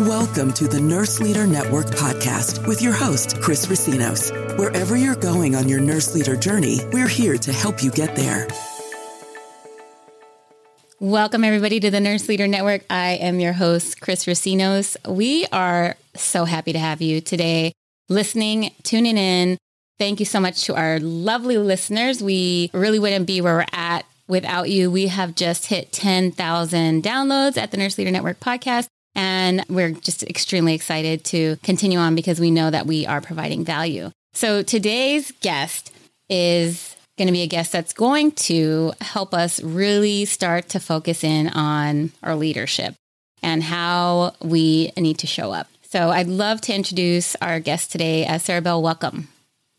Welcome to the Nurse Leader Network podcast with your host, Chris Recinos. Wherever you're going on your nurse leader journey, we're here to help you get there. Welcome, everybody, to the Nurse Leader Network. I am your host, Chris Recinos. We are so happy to have you today listening, tuning in. Thank you so much to our lovely listeners. We really wouldn't be where we're at without you. We have just hit 10,000 downloads at the Nurse Leader Network podcast. And we're just extremely excited to continue on because we know that we are providing value. So today's guest is going to be a guest that's going to help us really start to focus in on our leadership and how we need to show up. So I'd love to introduce our guest today, uh, Sarah Bell. Welcome.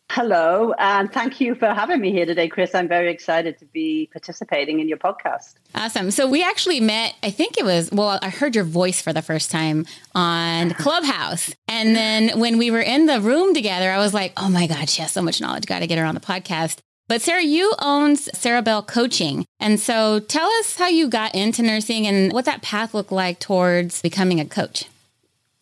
Hello, and thank you for having me here today, Chris. I'm very excited to be participating in your podcast. Awesome. So we actually met, I think it was, well, I heard your voice for the first time on Clubhouse. And then when we were in the room together, I was like, oh my God, she has so much knowledge. Got to get her on the podcast. But Sarah, you owns Sarah Bell Coaching. And so tell us how you got into nursing and what that path looked like towards becoming a coach.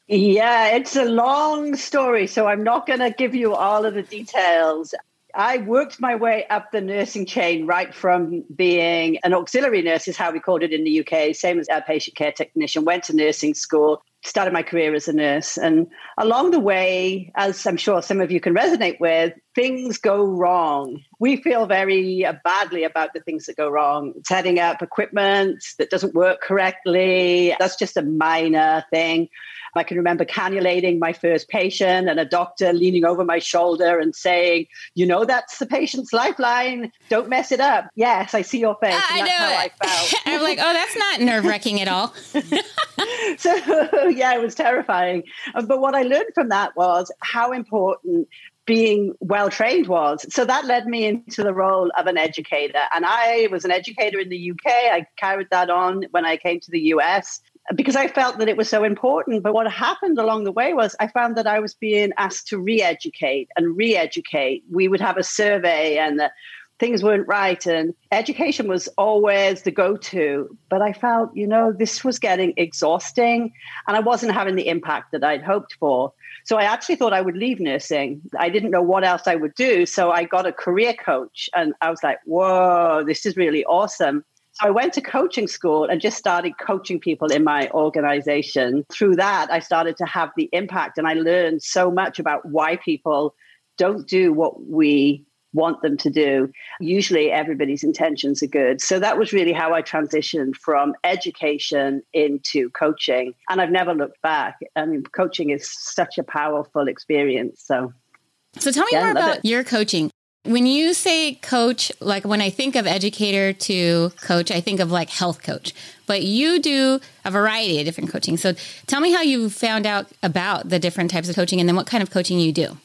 Yeah, it's a long story, so I'm not going to give you all of the details. I worked my way up the nursing chain right from being an auxiliary nurse, is how we called it in the UK, same as a patient care technician, went to nursing school, started my career as a nurse. And along the way, as I'm sure some of you can resonate with, things go wrong. We feel very uh, badly about the things that go wrong. Setting up equipment that doesn't work correctly, that's just a minor thing. I can remember cannulating my first patient and a doctor leaning over my shoulder and saying, You know, that's the patient's lifeline. Don't mess it up. Yes, I see your face. I know. I felt. I'm like, Oh, that's not nerve wracking at all. so, yeah, it was terrifying. Um, but what I learned from that was how important being well trained was. So that led me into the role of an educator. And I was an educator in the UK. I carried that on when I came to the US because I felt that it was so important. But what happened along the way was I found that I was being asked to re educate and re educate. We would have a survey and the, things weren't right. And education was always the go to. But I felt, you know, this was getting exhausting and I wasn't having the impact that I'd hoped for. So I actually thought I would leave nursing. I didn't know what else I would do. So I got a career coach and I was like, whoa, this is really awesome. So I went to coaching school and just started coaching people in my organization. Through that, I started to have the impact and I learned so much about why people don't do what we want them to do. Usually everybody's intentions are good. So that was really how I transitioned from education into coaching. And I've never looked back. I mean, coaching is such a powerful experience. So so tell me yeah, more about it. your coaching. When you say coach, like when I think of educator to coach, I think of like health coach, but you do a variety of different coaching. So tell me how you found out about the different types of coaching and then what kind of coaching you do.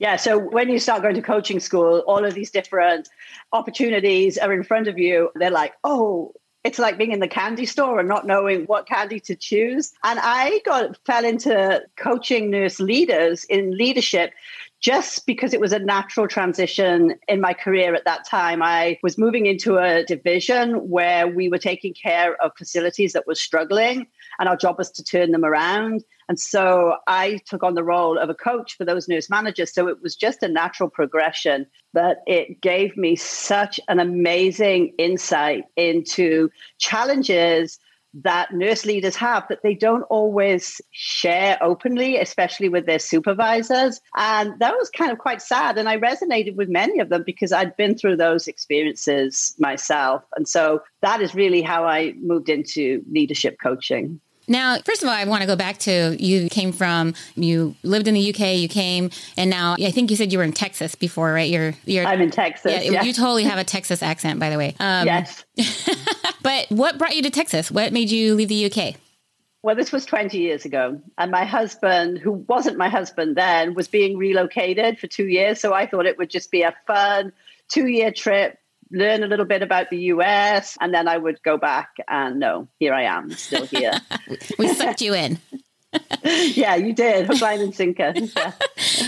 Yeah, so when you start going to coaching school, all of these different opportunities are in front of you. They're like, oh, it's like being in the candy store and not knowing what candy to choose. And I got fell into coaching nurse leaders in leadership just because it was a natural transition in my career at that time. I was moving into a division where we were taking care of facilities that were struggling, and our job was to turn them around. And so I took on the role of a coach for those nurse managers. So it was just a natural progression, but it gave me such an amazing insight into challenges that nurse leaders have that they don't always share openly, especially with their supervisors. And that was kind of quite sad. And I resonated with many of them because I'd been through those experiences myself. And so that is really how I moved into leadership coaching. Now, first of all, I want to go back to you came from you lived in the UK, you came, and now I think you said you were in Texas before, right? You're you're I'm in Texas. Yeah, yeah. you totally have a Texas accent, by the way. Um, yes. but what brought you to Texas? What made you leave the UK? Well, this was 20 years ago. And my husband, who wasn't my husband then, was being relocated for two years. So I thought it would just be a fun two year trip learn a little bit about the US, and then I would go back and no, here I am, still here. we sucked you in. yeah, you did. Hook, line, and sinker. Yeah.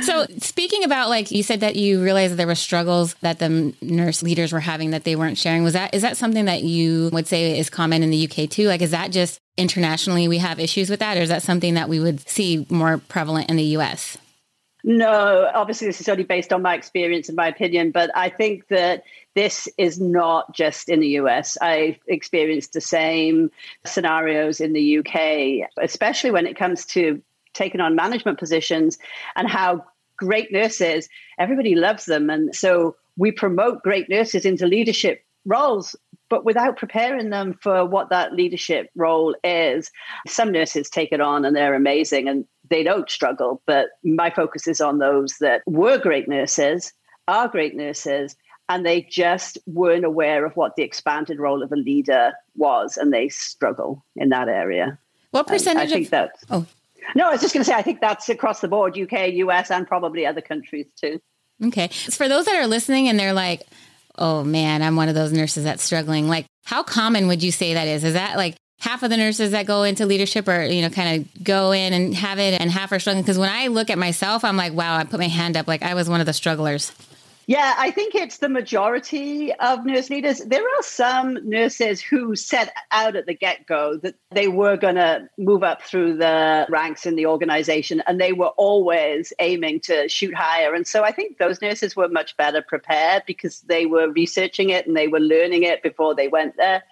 So, speaking speaking about like you said that you realized that there were struggles that the nurse leaders were having that they weren't sharing. Was that is that something that you would say is common in the UK too? Like is that just internationally we have issues with that or is that something that we would see more prevalent in the US? No, obviously, this is only based on my experience and my opinion, but I think that this is not just in the US. I've experienced the same scenarios in the UK, especially when it comes to taking on management positions and how great nurses, everybody loves them. And so we promote great nurses into leadership roles, but without preparing them for what that leadership role is. Some nurses take it on and they're amazing and they don't struggle. But my focus is on those that were great nurses, are great nurses, and they just weren't aware of what the expanded role of a leader was, and they struggle in that area. What um, percentage? I think of, that. Oh, no, I was just going to say I think that's across the board, UK, US, and probably other countries too. Okay, so for those that are listening and they're like, "Oh man, I'm one of those nurses that's struggling." Like, how common would you say that is? Is that like half of the nurses that go into leadership or you know kind of go in and have it and half are struggling because when i look at myself i'm like wow i put my hand up like i was one of the strugglers yeah, I think it's the majority of nurse leaders. There are some nurses who set out at the get go that they were going to move up through the ranks in the organization and they were always aiming to shoot higher. And so I think those nurses were much better prepared because they were researching it and they were learning it before they went there.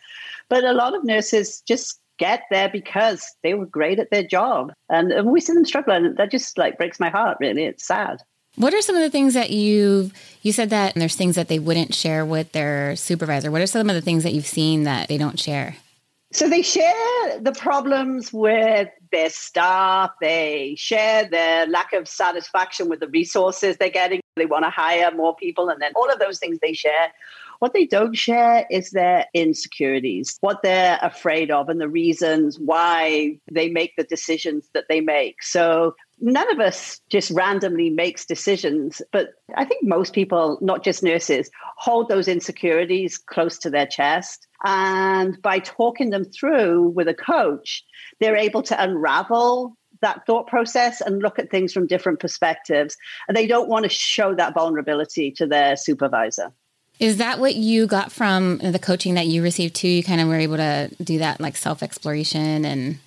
But a lot of nurses just get there because they were great at their job. And, we see them struggle, and that just like breaks my heart, really. It's sad. What are some of the things that you you said that and there's things that they wouldn't share with their supervisor? What are some of the things that you've seen that they don't share? So they share the problems with their staff. They share their lack of satisfaction with the resources they're getting. They want to hire more people, and then all of those things they share. What they don't share is their insecurities, what they're afraid of, and the reasons why they make the decisions that they make. So none of us just randomly makes decisions, but I think most people, not just nurses, hold those insecurities close to their chest. And by talking them through with a coach, they're able to unravel that thought process and look at things from different perspectives. And they don't want to show that vulnerability to their supervisor. Is that what you got from the coaching that you received too? You kind of were able to do that like self exploration and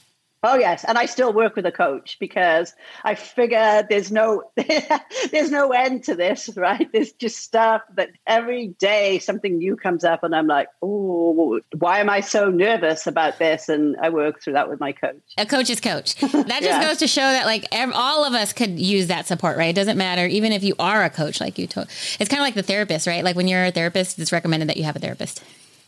Oh yes, and I still work with a coach because I figure there's no there's no end to this, right? There's just stuff that every day something new comes up, and I'm like, oh, why am I so nervous about this? And I work through that with my coach. A coach's coach. That just yeah. goes to show that like all of us could use that support, right? It doesn't matter, even if you are a coach, like you told. It's kind of like the therapist, right? Like when you're a therapist, it's recommended that you have a therapist.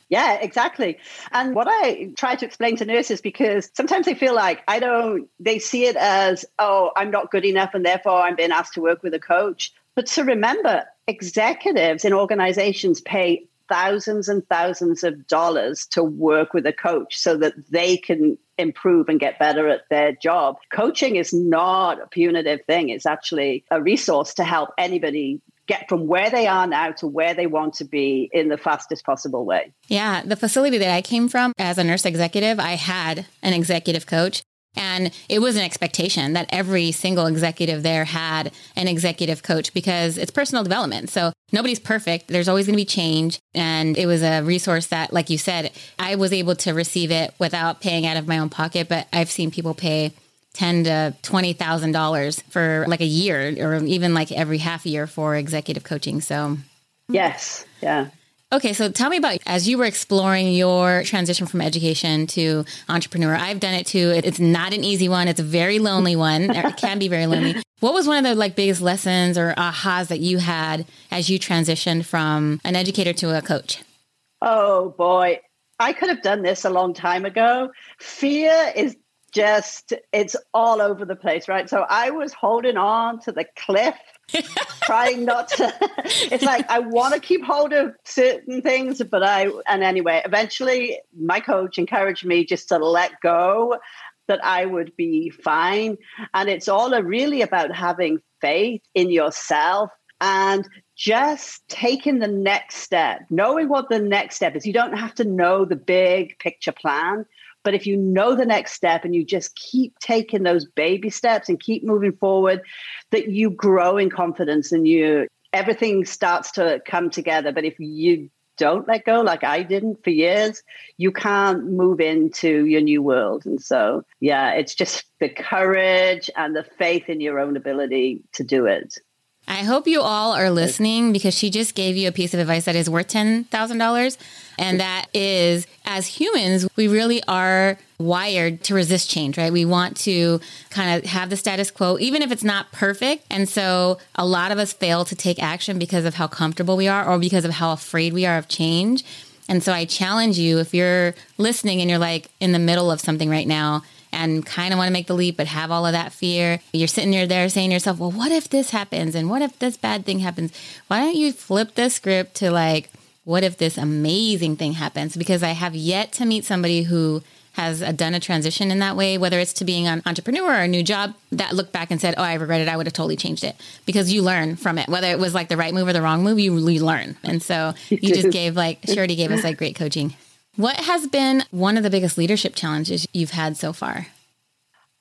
Yeah, exactly. And what I try to explain to nurses, because sometimes they feel like I don't, they see it as, oh, I'm not good enough and therefore I'm being asked to work with a coach. But to remember, executives in organizations pay thousands and thousands of dollars to work with a coach so that they can improve and get better at their job. Coaching is not a punitive thing, it's actually a resource to help anybody get from where they are now to where they want to be in the fastest possible way. Yeah. The facility that I came from as a nurse executive, I had an executive coach. And it was an expectation that every single executive there had an executive coach because it's personal development. So nobody's perfect. There's always going to be change. And it was a resource that, like you said, I was able to receive it without paying out of my own pocket. But I've seen people pay ten to twenty thousand dollars for like a year, or even like every half year for executive coaching. So, yes, yeah. Okay, so tell me about as you were exploring your transition from education to entrepreneur. I've done it too. It's not an easy one. It's a very lonely one. it can be very lonely. What was one of the like biggest lessons or ahas that you had as you transitioned from an educator to a coach? Oh boy, I could have done this a long time ago. Fear is just it's all over the place, right? So I was holding on to the cliff, trying not to. it's like I want to keep hold of certain things, but I and anyway, eventually my coach encouraged me just to let go. That I would be fine. And it's all really about having faith in yourself and just taking the next step, knowing what the next step is. You don't have to know the big picture plan, But if you know the next step and you just keep taking those baby steps and keep moving forward, that you grow in confidence and you everything starts to come together. But if you don't let go like I didn't for years, you can't move into your new world. And so, yeah, it's just the courage and the faith in your own ability to do it. I hope you all are listening because she just gave you a piece of advice that is worth $10,000. And that is, as humans, we really are wired to resist change, right? We want to kind of have the status quo, even if it's not perfect. And so a lot of us fail to take action because of how comfortable we are or because of how afraid we are of change. And so I challenge you if you're listening and you're like in the middle of something right now, and kind of want to make the leap, but have all of that fear. You're sitting there saying to yourself, well, what if this happens? And what if this bad thing happens? Why don't you flip the script to like, what if this amazing thing happens? Because I have yet to meet somebody who has uh, done a transition in that way, whether it's to being an entrepreneur or a new job, that looked back and said, Oh, I regret it. I would have totally changed it because you learn from it. Whether it was like the right move or the wrong move, you, learn. And so you just gave like, she already gave us like great coaching. What has been one of the biggest leadership challenges you've had so far?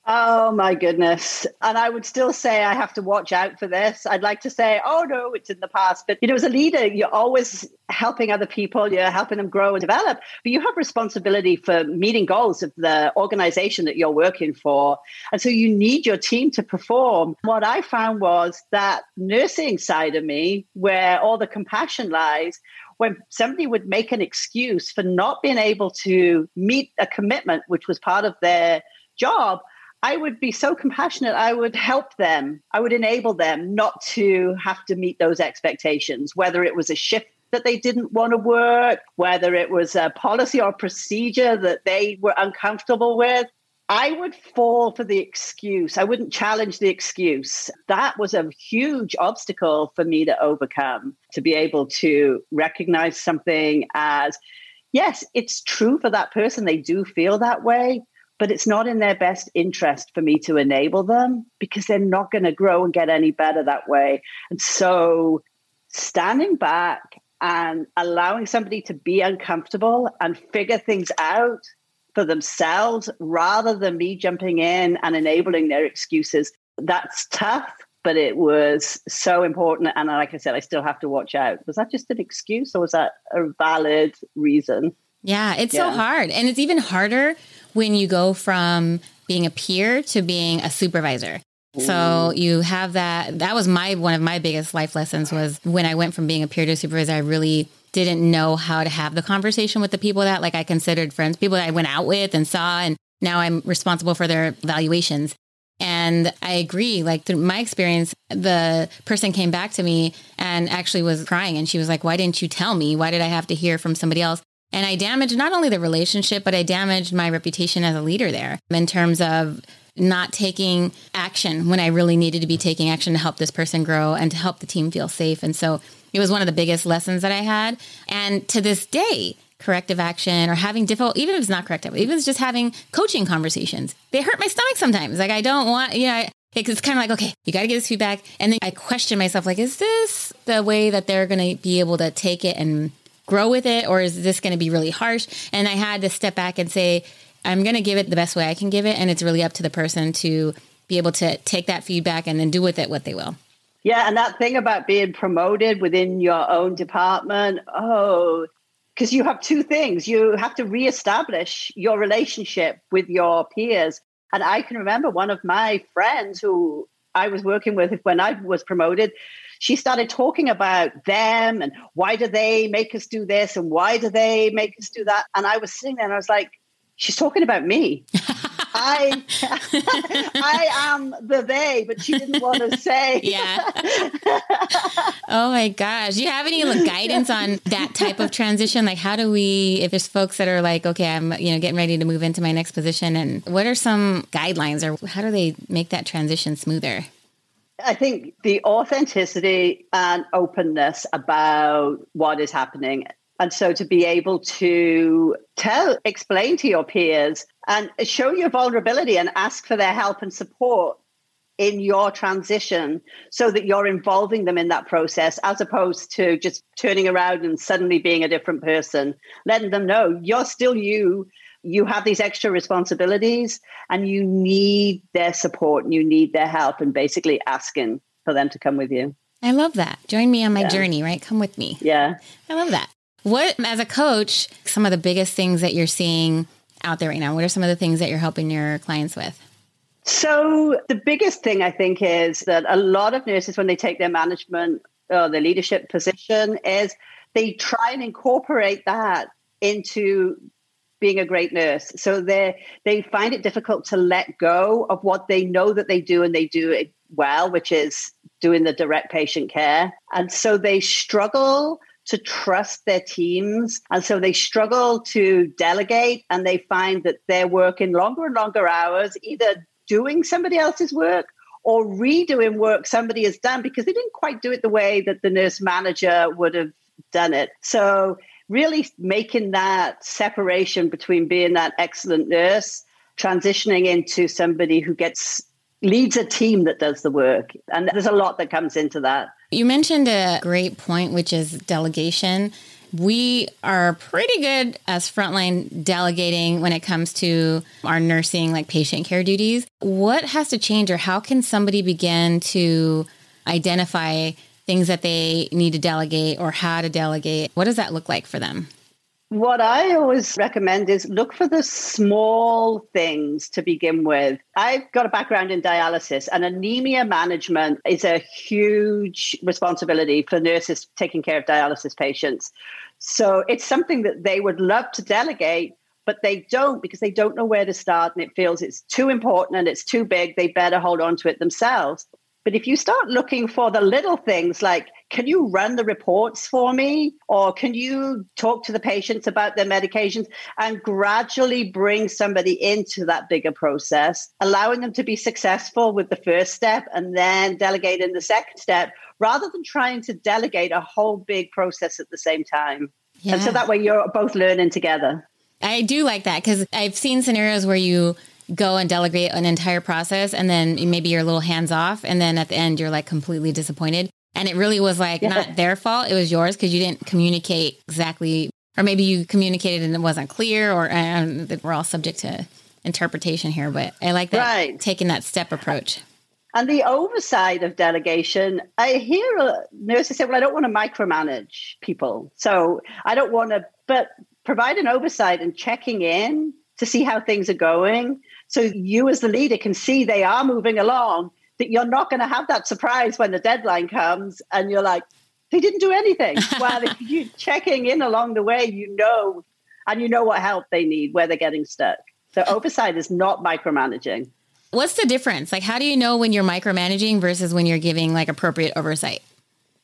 Oh my goodness. And I would still say I have to watch out for this. I'd like to say, oh no, it's in the past. But you know, as a leader, you're always helping other people, you're helping them grow and develop. But you have responsibility for meeting goals of the organization that you're working for. And so you need your team to perform. What I found was that nursing side of me, where all the compassion lies, when somebody would make an excuse for not being able to meet a commitment, which was part of their job, I would be so compassionate. I would help them. I would enable them not to have to meet those expectations, whether it was a shift that they didn't want to work, whether it was a policy or procedure that they were uncomfortable with. I would fall for the excuse. I wouldn't challenge the excuse. That was a huge obstacle for me to overcome, to be able to recognize something as, yes, it's true for that person. They do feel that way, but it's not in their best interest for me to enable them because they're not going to grow and get any better that way. And so standing back and allowing somebody to be uncomfortable and figure things out for themselves rather than me jumping in and enabling their excuses. That's tough, but it was so important. And like I said, I still have to watch out. Was that just an excuse or was that a valid reason? Yeah, it's yeah. so hard. And it's even harder when you go from being a peer to being a supervisor. So you have that. That was my one of my biggest life lessons was when I went from being a peer to a supervisor. I really didn't know how to have the conversation with the people that like I considered friends, people that I went out with and saw, and now I'm responsible for their evaluations. And I agree. Like through my experience, the person came back to me and actually was crying, and she was like, "Why didn't you tell me? Why did I have to hear from somebody else?" And I damaged not only the relationship, but I damaged my reputation as a leader there in terms of not taking action when I really needed to be taking action to help this person grow and to help the team feel safe. And so it was one of the biggest lessons that I had. And to this day, corrective action or having difficult, even if it's not corrective, even if it's just having coaching conversations, they hurt my stomach sometimes. Like I don't want, you know, it's kind of like, okay, you got to get this feedback. And then I question myself, like, is this the way that they're going to be able to take it and grow with it or is this going to be really harsh? And I had to step back and say, I'm going to give it the best way I can give it. And it's really up to the person to be able to take that feedback and then do with it what they will. Yeah. And that thing about being promoted within your own department, oh, because you have two things. You have to reestablish your relationship with your peers. And I can remember one of my friends who I was working with when I was promoted, she started talking about them and why do they make us do this and why do they make us do that? And I was sitting there and I was like, she's talking about me. I I am the they, but she didn't want to say. yeah. oh my gosh. Do you have any guidance on that type of transition? Like how do we if there's folks that are like, okay, I'm you know getting ready to move into my next position and what are some guidelines or how do they make that transition smoother? I think the authenticity and openness about what is happening. And so to be able to tell, explain to your peers and show your vulnerability and ask for their help and support in your transition so that you're involving them in that process as opposed to just turning around and suddenly being a different person, letting them know you're still you you have these extra responsibilities and you need their support and you need their help and basically asking for them to come with you. I love that. Join me on my yeah. journey, right? Come with me. Yeah. I love that. What, as a coach, some of the biggest things that you're seeing out there right now? What are some of the things that you're helping your clients with? So, the biggest thing I think is that a lot of nurses, when they take their management or their leadership position, is they try and incorporate that into being a great nurse. So they they find it difficult to let go of what they know that they do and they do it well, which is doing the direct patient care. And so they struggle to trust their teams. And so they struggle to delegate and they find that they're working longer and longer hours, either doing somebody else's work or redoing work somebody has done because they didn't quite do it the way that the nurse manager would have done it. So really making that separation between being that excellent nurse, transitioning into somebody who gets leads a team that does the work. And there's a lot that comes into that. You mentioned a great point, which is delegation. We are pretty good as frontline delegating when it comes to our nursing, like patient care duties. What has to change, or how can somebody begin to identify things that they need to delegate or how to delegate? What does that look like for them? What I always recommend is look for the small things to begin with. I've got a background in dialysis, and anemia management is a huge responsibility for nurses taking care of dialysis patients. So it's something that they would love to delegate, but they don't because they don't know where to start and it feels it's too important and it's too big. They better hold on to it themselves. But if you start looking for the little things like, can you run the reports for me? Or can you talk to the patients about their medications and gradually bring somebody into that bigger process, allowing them to be successful with the first step and then delegate in the second step, rather than trying to delegate a whole big process at the same time. Yeah. And so that way you're both learning together. I do like that because I've seen scenarios where you go and delegate an entire process and then maybe you're a little hands off and then at the end you're like completely disappointed and it really was like yeah. not their fault it was yours because you didn't communicate exactly or maybe you communicated and it wasn't clear or uh, um, and we're all subject to interpretation here but i like that right. taking that step approach uh, and the oversight of delegation i hear nurses say well i don't want to micromanage people so i don't want to but provide an oversight and checking in to see how things are going so you, as the leader, can see they are moving along, that you're not going to have that surprise when the deadline comes and you're like, they didn't do anything. While if you're checking in along the way, you know, and you know what help they need, where they're getting stuck. So oversight is not micromanaging. What's the difference? Like, how do you know when you're micromanaging versus when you're giving like appropriate oversight?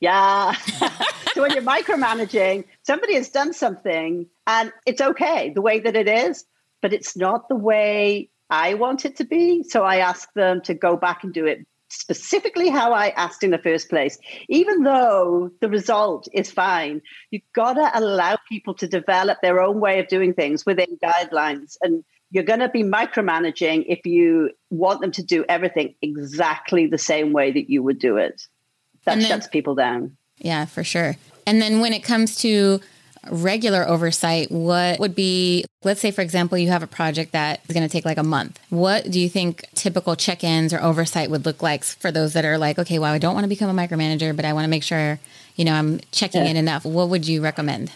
Yeah. so when you're micromanaging, somebody has done something and it's okay the way that it is, but it's not the way I want it to be. So I ask them to go back and do it specifically how I asked in the first place. Even though the result is fine, you've got to allow people to develop their own way of doing things within guidelines. And you're going to be micromanaging if you want them to do everything exactly the same way that you would do it. That then, shuts people down. Yeah, for sure. And then when it comes to regular oversight, what would be, let's say, for example, you have a project that is going to take like a month. What do you think typical check ins or oversight would look like for those that are like, okay, well, I don't want to become a micromanager, but I want to make sure, you know, I'm checking yeah. in enough? What would you recommend?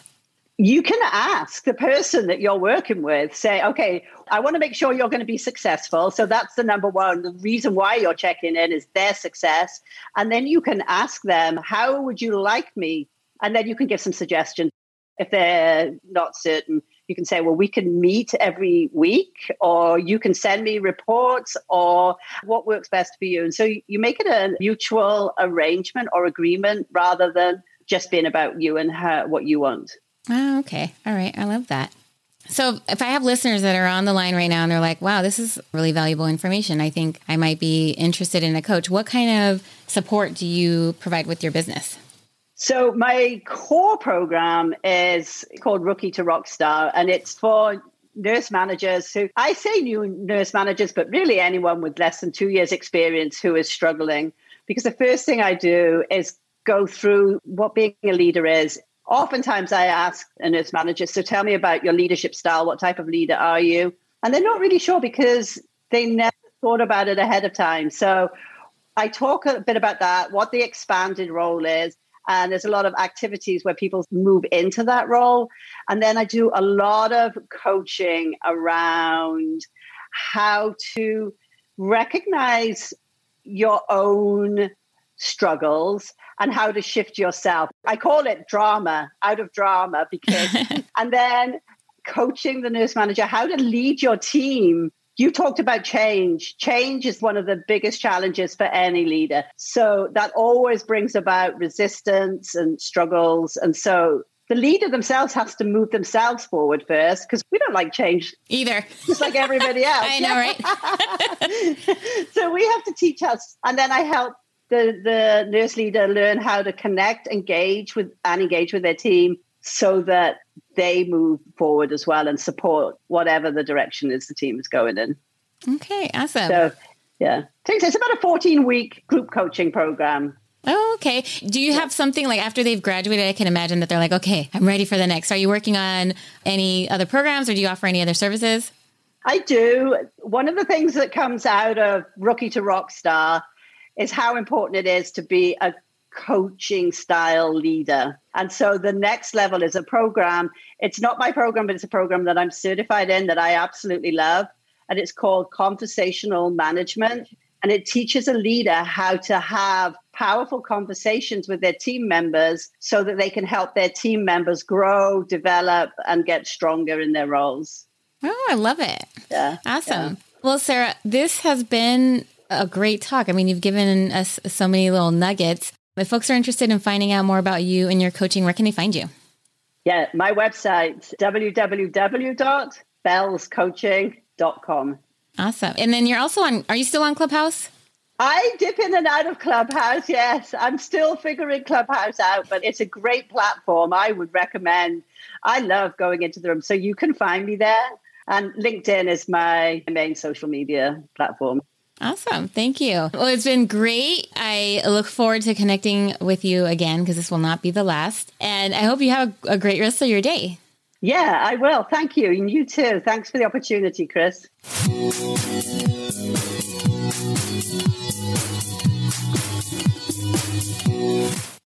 You can ask the person that you're working with, say, okay, I want to make sure you're going to be successful. So that's the number one. The reason why you're checking in is their success. And then you can ask them, how would you like me? And then you can give some suggestions if they're not certain, you can say, well, we can meet every week, or you can send me reports, or what works best for you. And so you make it a mutual arrangement or agreement rather than just being about you and her, what you want. Oh, okay. All right. I love that. So, if I have listeners that are on the line right now and they're like, wow, this is really valuable information, I think I might be interested in a coach. What kind of support do you provide with your business? So my core program is called Rookie to Rockstar, and it's for nurse managers who I say new nurse managers, but really anyone with less than two years experience who is struggling. Because the first thing I do is go through what being a leader is oftentimes I ask a nurse manager, so tell me about your leadership style. What type of leader are you? And they're not really sure because they never thought about it ahead of time. So I talk a bit about that, what the expanded role is. And there's a lot of activities where people move into that role. And then I do a lot of coaching around how to recognize your own struggles and how to shift yourself. I call it drama out of drama because, and then coaching the nurse manager how to lead your team. You talked about change. Change is one of the biggest challenges for any leader. So that always brings about resistance and struggles. And so the leader themselves has to move themselves forward first because we don't like change either, just like everybody else. I know, right? so we have to teach us, and then I help the the nurse leader learn how to connect, engage with, and engage with their team so that they move forward as well and support whatever the direction is the team is going in. Okay, awesome. So yeah, it's about a 14 week group coaching program Oh, okay. Do you have something like after they've graduated? I can imagine that they're like, okay, I'm ready for the next. Are you working on any other programs or do you offer any other services? I do. One of the things that comes out of Rookie to Rockstar is how important it is to be a coaching style leader. And so the next level is a program. It's not my program, but it's a program that I'm certified in that I absolutely love. And it's called Conversational Management and it teaches a leader how to have powerful conversations with their team members so that they can help their team members grow, develop, and get stronger in their roles. Oh, I love it. Yeah. Awesome. Yeah. Well, Sarah, this has been a great talk. I mean, you've given us so many little nuggets. If folks are interested in finding out more about you and your coaching, where can they find you? Yeah, my website, www.bellscoaching.com. Awesome. And then you're also on, are you still on Clubhouse? I dip in and out of Clubhouse, yes. I'm still figuring Clubhouse out, but it's a great platform. I would recommend. I love going into the room. So you can find me there. And LinkedIn is my main social media platform. Awesome. Thank you. Well, it's been great. I look forward to connecting with you again because this will not be the last. And I hope you have a great rest of your day. Yeah, I will. Thank you. And you too. Thanks for the opportunity, Chris.